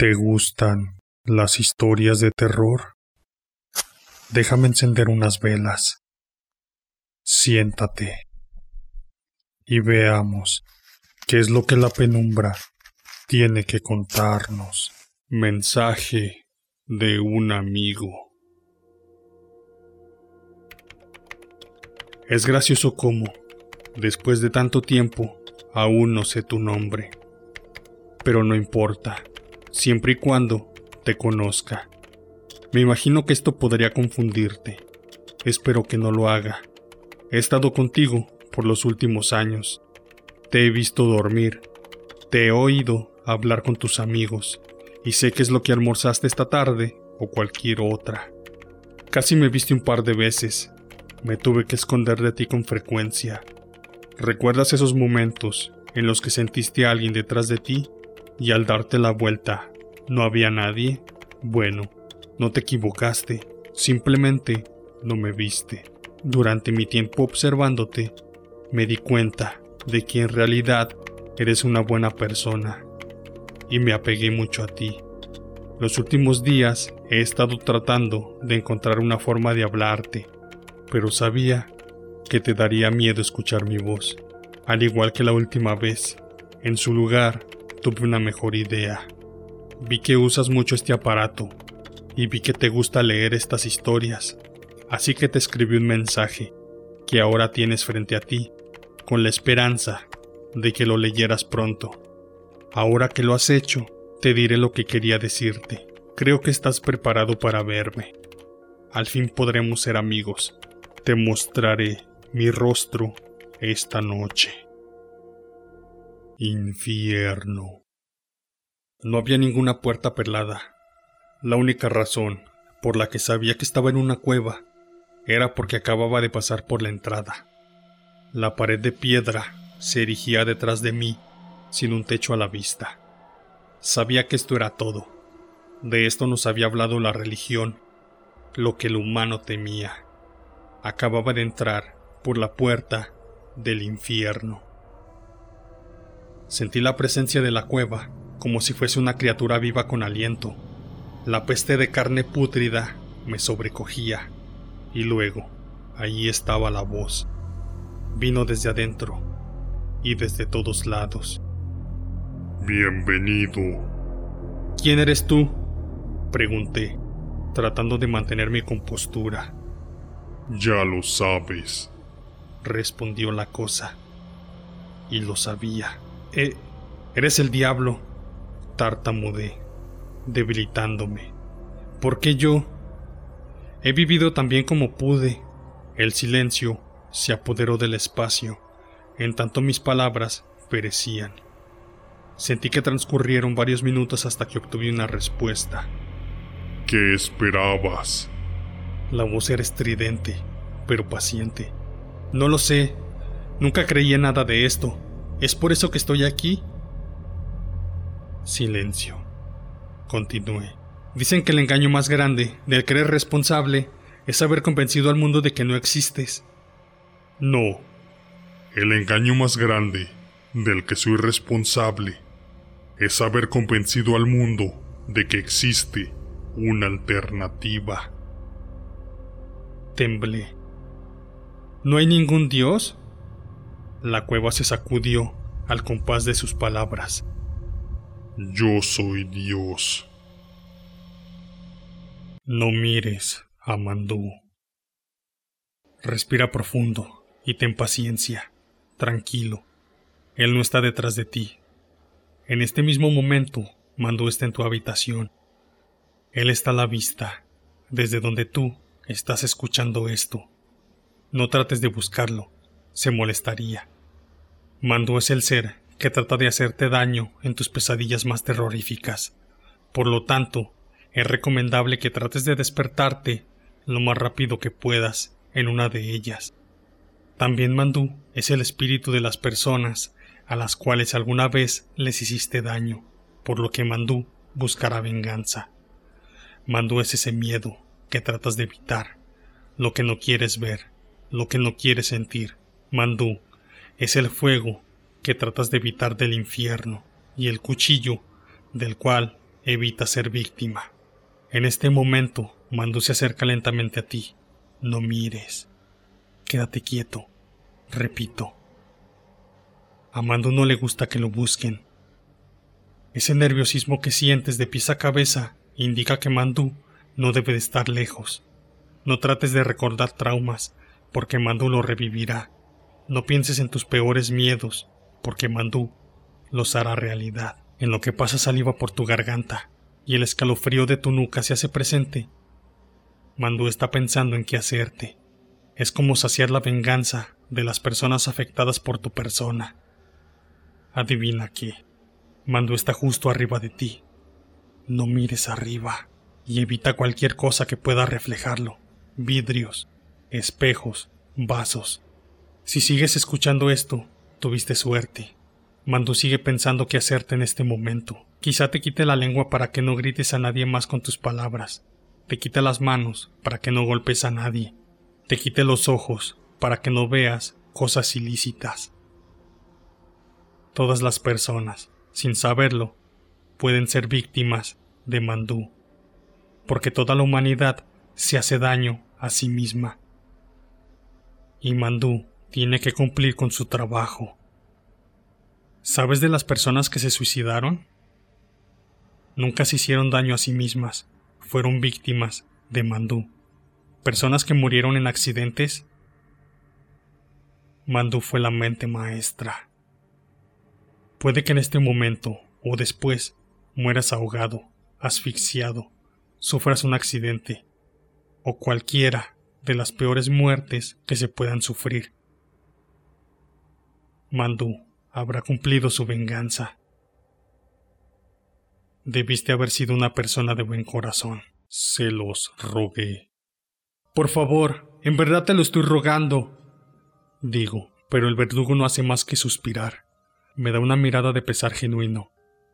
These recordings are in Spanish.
¿Te gustan las historias de terror? Déjame encender unas velas. Siéntate y veamos qué es lo que la penumbra tiene que contarnos. Mensaje de un amigo. Es gracioso cómo, después de tanto tiempo, aún no sé tu nombre. Pero no importa siempre y cuando te conozca. Me imagino que esto podría confundirte. Espero que no lo haga. He estado contigo por los últimos años. Te he visto dormir. Te he oído hablar con tus amigos. Y sé que es lo que almorzaste esta tarde o cualquier otra. Casi me viste un par de veces. Me tuve que esconder de ti con frecuencia. ¿Recuerdas esos momentos en los que sentiste a alguien detrás de ti y al darte la vuelta no había nadie, bueno, no te equivocaste, simplemente no me viste. Durante mi tiempo observándote, me di cuenta de que en realidad eres una buena persona y me apegué mucho a ti. Los últimos días he estado tratando de encontrar una forma de hablarte, pero sabía que te daría miedo escuchar mi voz, al igual que la última vez. En su lugar, tuve una mejor idea. Vi que usas mucho este aparato y vi que te gusta leer estas historias, así que te escribí un mensaje que ahora tienes frente a ti, con la esperanza de que lo leyeras pronto. Ahora que lo has hecho, te diré lo que quería decirte. Creo que estás preparado para verme. Al fin podremos ser amigos. Te mostraré mi rostro esta noche. Infierno. No había ninguna puerta perlada. La única razón por la que sabía que estaba en una cueva era porque acababa de pasar por la entrada. La pared de piedra se erigía detrás de mí sin un techo a la vista. Sabía que esto era todo. De esto nos había hablado la religión, lo que el humano temía. Acababa de entrar por la puerta del infierno. Sentí la presencia de la cueva, como si fuese una criatura viva con aliento. La peste de carne pútrida me sobrecogía, y luego, allí estaba la voz. Vino desde adentro y desde todos lados. Bienvenido. ¿Quién eres tú? Pregunté, tratando de mantener mi compostura. Ya lo sabes, respondió la cosa. Y lo sabía. Eh, eres el diablo, tartamudeé, debilitándome. ¿Por qué yo? He vivido tan bien como pude. El silencio se apoderó del espacio, en tanto mis palabras perecían. Sentí que transcurrieron varios minutos hasta que obtuve una respuesta. ¿Qué esperabas? La voz era estridente, pero paciente. No lo sé. Nunca creí en nada de esto. ¿Es por eso que estoy aquí? Silencio. Continué. Dicen que el engaño más grande del creer responsable es haber convencido al mundo de que no existes. No. El engaño más grande del que soy responsable es haber convencido al mundo de que existe una alternativa. Temblé. ¿No hay ningún dios? La cueva se sacudió al compás de sus palabras. Yo soy Dios. No mires a Mandú. Respira profundo y ten paciencia. Tranquilo. Él no está detrás de ti. En este mismo momento, Mandú está en tu habitación. Él está a la vista, desde donde tú estás escuchando esto. No trates de buscarlo se molestaría. Mandú es el ser que trata de hacerte daño en tus pesadillas más terroríficas. Por lo tanto, es recomendable que trates de despertarte lo más rápido que puedas en una de ellas. También Mandú es el espíritu de las personas a las cuales alguna vez les hiciste daño, por lo que Mandú buscará venganza. Mandú es ese miedo que tratas de evitar, lo que no quieres ver, lo que no quieres sentir, Mandú es el fuego que tratas de evitar del infierno y el cuchillo del cual Evita ser víctima. En este momento, Mandu se acerca lentamente a ti. No mires. Quédate quieto. Repito. A Mandu no le gusta que lo busquen. Ese nerviosismo que sientes de pies a cabeza indica que Mandu no debe de estar lejos. No trates de recordar traumas, porque Mandu lo revivirá. No pienses en tus peores miedos, porque Mandú los hará realidad. En lo que pasa saliva por tu garganta y el escalofrío de tu nuca se hace presente. Mandú está pensando en qué hacerte. Es como saciar la venganza de las personas afectadas por tu persona. Adivina qué. Mandú está justo arriba de ti. No mires arriba y evita cualquier cosa que pueda reflejarlo. Vidrios, espejos, vasos. Si sigues escuchando esto, tuviste suerte. Mandu sigue pensando qué hacerte en este momento. Quizá te quite la lengua para que no grites a nadie más con tus palabras. Te quite las manos para que no golpes a nadie. Te quite los ojos para que no veas cosas ilícitas. Todas las personas, sin saberlo, pueden ser víctimas de Mandú, porque toda la humanidad se hace daño a sí misma. Y Mandú tiene que cumplir con su trabajo. ¿Sabes de las personas que se suicidaron? Nunca se hicieron daño a sí mismas, fueron víctimas de Mandú. Personas que murieron en accidentes. Mandú fue la mente maestra. Puede que en este momento o después mueras ahogado, asfixiado, sufras un accidente o cualquiera de las peores muertes que se puedan sufrir. Mandú habrá cumplido su venganza. Debiste haber sido una persona de buen corazón. Se los rogué. Por favor, en verdad te lo estoy rogando. Digo, pero el verdugo no hace más que suspirar. Me da una mirada de pesar genuino,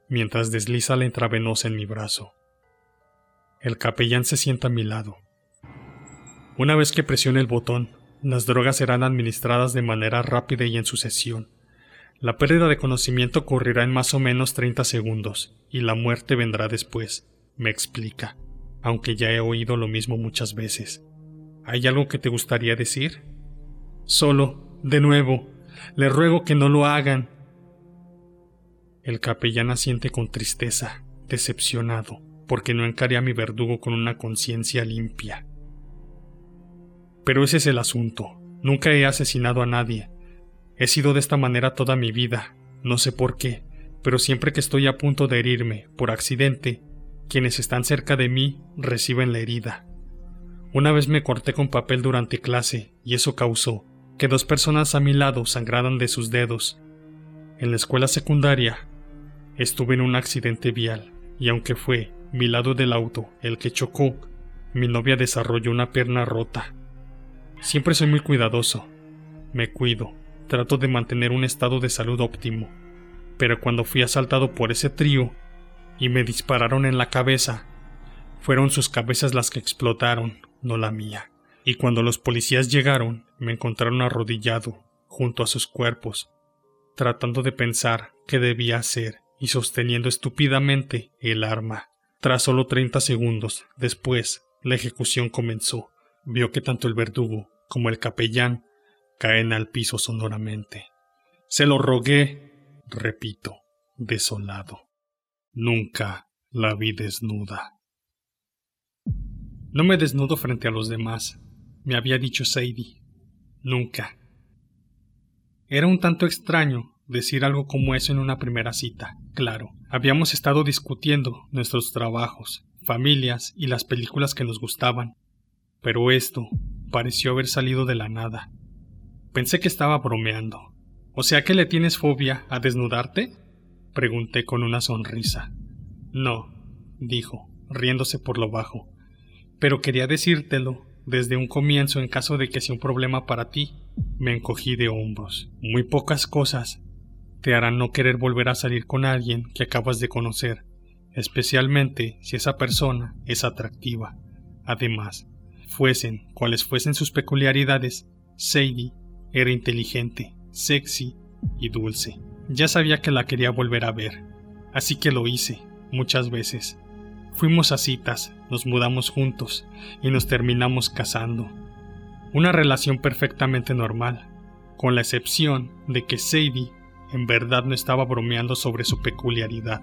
mientras desliza la intravenosa en mi brazo. El capellán se sienta a mi lado. Una vez que presione el botón, las drogas serán administradas de manera rápida y en sucesión. La pérdida de conocimiento ocurrirá en más o menos 30 segundos, y la muerte vendrá después, me explica, aunque ya he oído lo mismo muchas veces. ¿Hay algo que te gustaría decir? Solo, de nuevo, le ruego que no lo hagan. El capellán asiente con tristeza, decepcionado, porque no encaré a mi verdugo con una conciencia limpia. Pero ese es el asunto. Nunca he asesinado a nadie. He sido de esta manera toda mi vida. No sé por qué, pero siempre que estoy a punto de herirme, por accidente, quienes están cerca de mí reciben la herida. Una vez me corté con papel durante clase, y eso causó que dos personas a mi lado sangraran de sus dedos. En la escuela secundaria estuve en un accidente vial, y aunque fue mi lado del auto el que chocó, mi novia desarrolló una pierna rota. Siempre soy muy cuidadoso. Me cuido. Trato de mantener un estado de salud óptimo. Pero cuando fui asaltado por ese trío y me dispararon en la cabeza, fueron sus cabezas las que explotaron, no la mía. Y cuando los policías llegaron, me encontraron arrodillado, junto a sus cuerpos, tratando de pensar qué debía hacer y sosteniendo estúpidamente el arma. Tras solo treinta segundos después, la ejecución comenzó. Vio que tanto el verdugo como el capellán, caen al piso sonoramente. Se lo rogué, repito, desolado. Nunca la vi desnuda. No me desnudo frente a los demás, me había dicho Sadie. Nunca. Era un tanto extraño decir algo como eso en una primera cita. Claro, habíamos estado discutiendo nuestros trabajos, familias y las películas que nos gustaban. Pero esto pareció haber salido de la nada. Pensé que estaba bromeando. ¿O sea que le tienes fobia a desnudarte? pregunté con una sonrisa. No, dijo, riéndose por lo bajo. Pero quería decírtelo desde un comienzo en caso de que sea un problema para ti. Me encogí de hombros. Muy pocas cosas te harán no querer volver a salir con alguien que acabas de conocer, especialmente si esa persona es atractiva. Además, fuesen cuales fuesen sus peculiaridades, Sadie era inteligente, sexy y dulce. Ya sabía que la quería volver a ver, así que lo hice, muchas veces. Fuimos a citas, nos mudamos juntos y nos terminamos casando. Una relación perfectamente normal, con la excepción de que Sadie en verdad no estaba bromeando sobre su peculiaridad.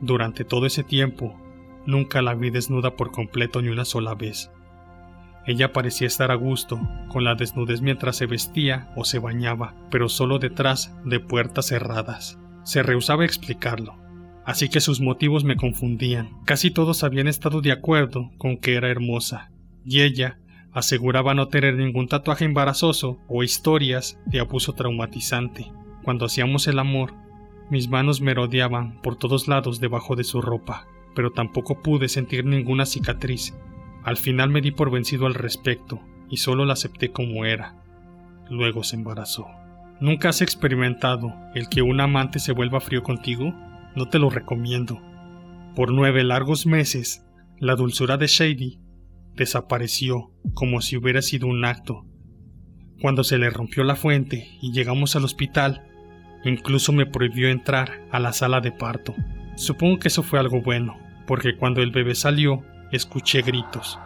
Durante todo ese tiempo, nunca la vi desnuda por completo ni una sola vez. Ella parecía estar a gusto con la desnudez mientras se vestía o se bañaba, pero solo detrás de puertas cerradas. Se rehusaba a explicarlo, así que sus motivos me confundían. Casi todos habían estado de acuerdo con que era hermosa, y ella aseguraba no tener ningún tatuaje embarazoso o historias de abuso traumatizante. Cuando hacíamos el amor, mis manos merodeaban por todos lados debajo de su ropa, pero tampoco pude sentir ninguna cicatriz al final me di por vencido al respecto y solo la acepté como era. Luego se embarazó. ¿Nunca has experimentado el que un amante se vuelva frío contigo? No te lo recomiendo. Por nueve largos meses, la dulzura de Shady desapareció como si hubiera sido un acto. Cuando se le rompió la fuente y llegamos al hospital, incluso me prohibió entrar a la sala de parto. Supongo que eso fue algo bueno, porque cuando el bebé salió, escuché gritos.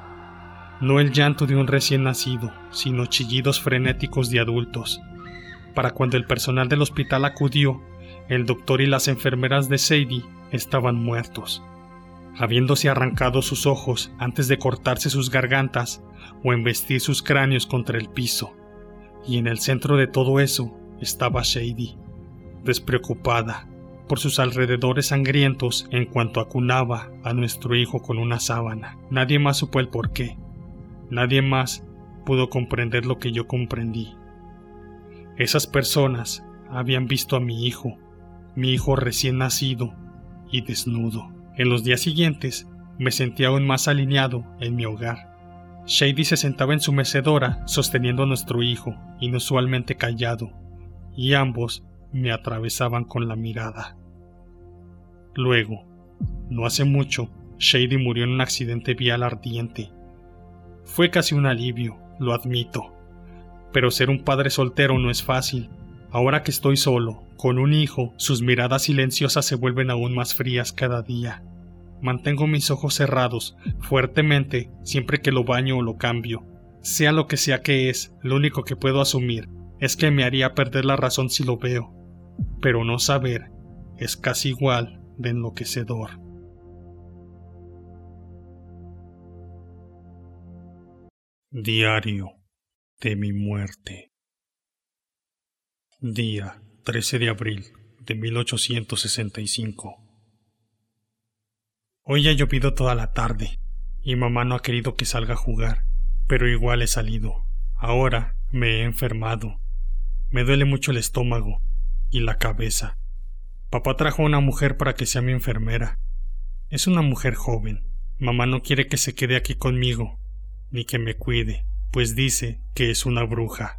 No el llanto de un recién nacido, sino chillidos frenéticos de adultos. Para cuando el personal del hospital acudió, el doctor y las enfermeras de Sadie estaban muertos, habiéndose arrancado sus ojos antes de cortarse sus gargantas o embestir sus cráneos contra el piso. Y en el centro de todo eso estaba Shady, despreocupada, por sus alrededores sangrientos en cuanto acunaba a nuestro hijo con una sábana. Nadie más supo el por qué. Nadie más pudo comprender lo que yo comprendí. Esas personas habían visto a mi hijo, mi hijo recién nacido y desnudo. En los días siguientes me sentí aún más alineado en mi hogar. Shady se sentaba en su mecedora sosteniendo a nuestro hijo, inusualmente callado, y ambos me atravesaban con la mirada. Luego, no hace mucho, Shady murió en un accidente vial ardiente. Fue casi un alivio, lo admito. Pero ser un padre soltero no es fácil. Ahora que estoy solo, con un hijo, sus miradas silenciosas se vuelven aún más frías cada día. Mantengo mis ojos cerrados, fuertemente, siempre que lo baño o lo cambio. Sea lo que sea que es, lo único que puedo asumir es que me haría perder la razón si lo veo. Pero no saber es casi igual de enloquecedor. Diario de mi muerte. Día 13 de abril de 1865. Hoy ha llovido toda la tarde y mamá no ha querido que salga a jugar, pero igual he salido. Ahora me he enfermado. Me duele mucho el estómago y la cabeza. Papá trajo a una mujer para que sea mi enfermera. Es una mujer joven. Mamá no quiere que se quede aquí conmigo, ni que me cuide, pues dice que es una bruja.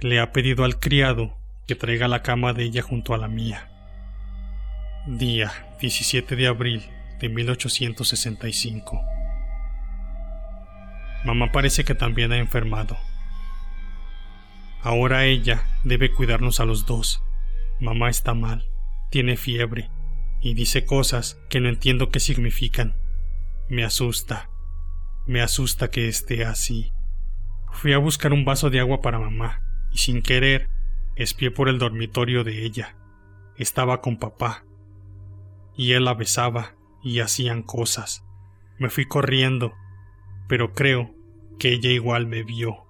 Le ha pedido al criado que traiga la cama de ella junto a la mía. Día 17 de abril de 1865. Mamá parece que también ha enfermado. Ahora ella debe cuidarnos a los dos. Mamá está mal tiene fiebre y dice cosas que no entiendo qué significan. Me asusta. Me asusta que esté así. Fui a buscar un vaso de agua para mamá y sin querer espié por el dormitorio de ella. Estaba con papá. Y él la besaba y hacían cosas. Me fui corriendo, pero creo que ella igual me vio.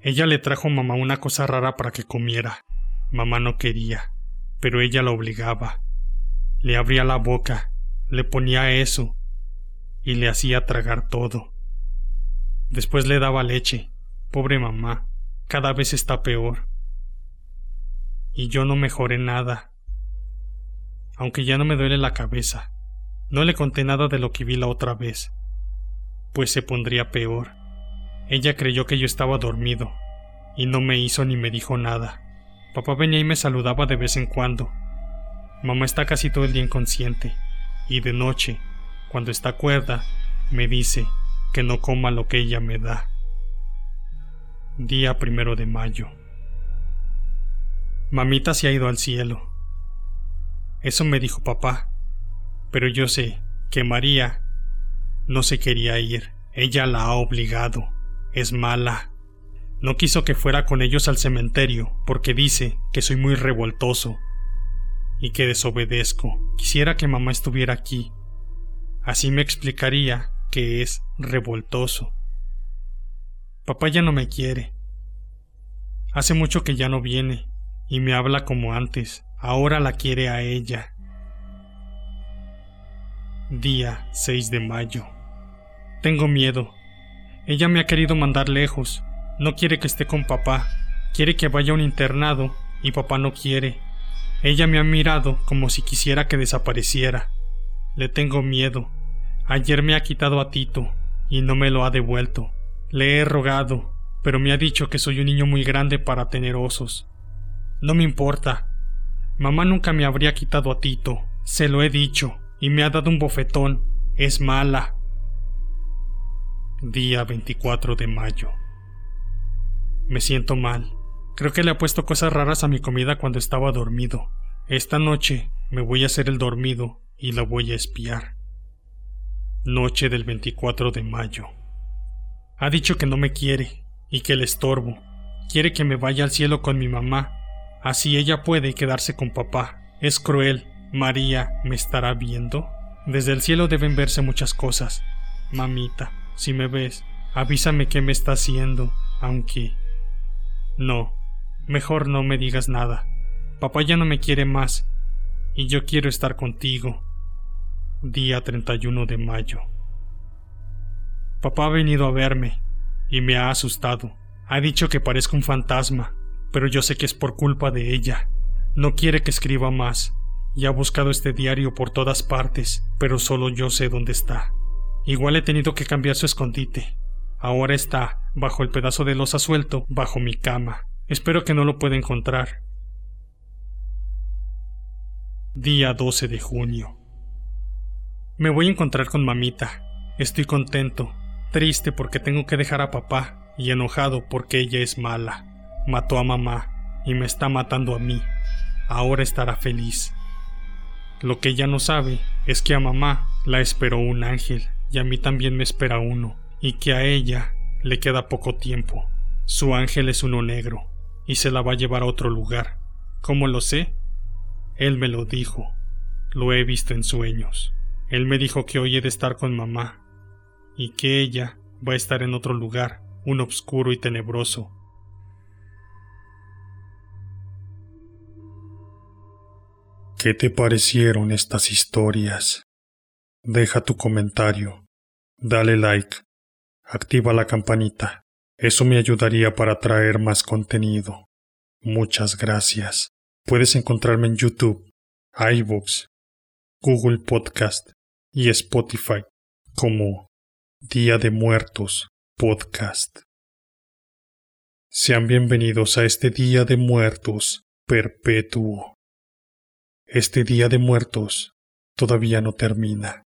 Ella le trajo a mamá una cosa rara para que comiera. Mamá no quería pero ella la obligaba. Le abría la boca, le ponía eso y le hacía tragar todo. Después le daba leche. Pobre mamá, cada vez está peor. Y yo no mejoré nada. Aunque ya no me duele la cabeza. No le conté nada de lo que vi la otra vez, pues se pondría peor. Ella creyó que yo estaba dormido, y no me hizo ni me dijo nada. Papá venía y me saludaba de vez en cuando. Mamá está casi todo el día inconsciente, y de noche, cuando está cuerda, me dice que no coma lo que ella me da. Día primero de mayo. Mamita se ha ido al cielo. Eso me dijo papá, pero yo sé que María no se quería ir. Ella la ha obligado. Es mala. No quiso que fuera con ellos al cementerio porque dice que soy muy revoltoso y que desobedezco. Quisiera que mamá estuviera aquí. Así me explicaría que es revoltoso. Papá ya no me quiere. Hace mucho que ya no viene y me habla como antes. Ahora la quiere a ella. Día 6 de mayo. Tengo miedo. Ella me ha querido mandar lejos. No quiere que esté con papá. Quiere que vaya a un internado y papá no quiere. Ella me ha mirado como si quisiera que desapareciera. Le tengo miedo. Ayer me ha quitado a Tito y no me lo ha devuelto. Le he rogado, pero me ha dicho que soy un niño muy grande para tener osos. No me importa. Mamá nunca me habría quitado a Tito. Se lo he dicho y me ha dado un bofetón. Es mala. Día 24 de mayo. Me siento mal. Creo que le he puesto cosas raras a mi comida cuando estaba dormido. Esta noche me voy a hacer el dormido y la voy a espiar. Noche del 24 de mayo. Ha dicho que no me quiere y que le estorbo. Quiere que me vaya al cielo con mi mamá. Así ella puede quedarse con papá. Es cruel, María me estará viendo. Desde el cielo deben verse muchas cosas. Mamita, si me ves, avísame qué me está haciendo, aunque... No, mejor no me digas nada. Papá ya no me quiere más, y yo quiero estar contigo. Día 31 de mayo. Papá ha venido a verme, y me ha asustado. Ha dicho que parezco un fantasma, pero yo sé que es por culpa de ella. No quiere que escriba más y ha buscado este diario por todas partes, pero solo yo sé dónde está. Igual he tenido que cambiar su escondite. Ahora está bajo el pedazo de losa suelto, bajo mi cama. Espero que no lo pueda encontrar. Día 12 de junio. Me voy a encontrar con mamita. Estoy contento, triste porque tengo que dejar a papá y enojado porque ella es mala. Mató a mamá y me está matando a mí. Ahora estará feliz. Lo que ella no sabe es que a mamá la esperó un ángel y a mí también me espera uno, y que a ella le queda poco tiempo. Su ángel es uno negro, y se la va a llevar a otro lugar. ¿Cómo lo sé? Él me lo dijo. Lo he visto en sueños. Él me dijo que hoy he de estar con mamá, y que ella va a estar en otro lugar, un oscuro y tenebroso, ¿Qué te parecieron estas historias? Deja tu comentario, dale like, activa la campanita. Eso me ayudaría para traer más contenido. Muchas gracias. Puedes encontrarme en YouTube, iVoox, Google Podcast y Spotify como Día de Muertos Podcast. Sean bienvenidos a este Día de Muertos perpetuo. Este día de muertos todavía no termina.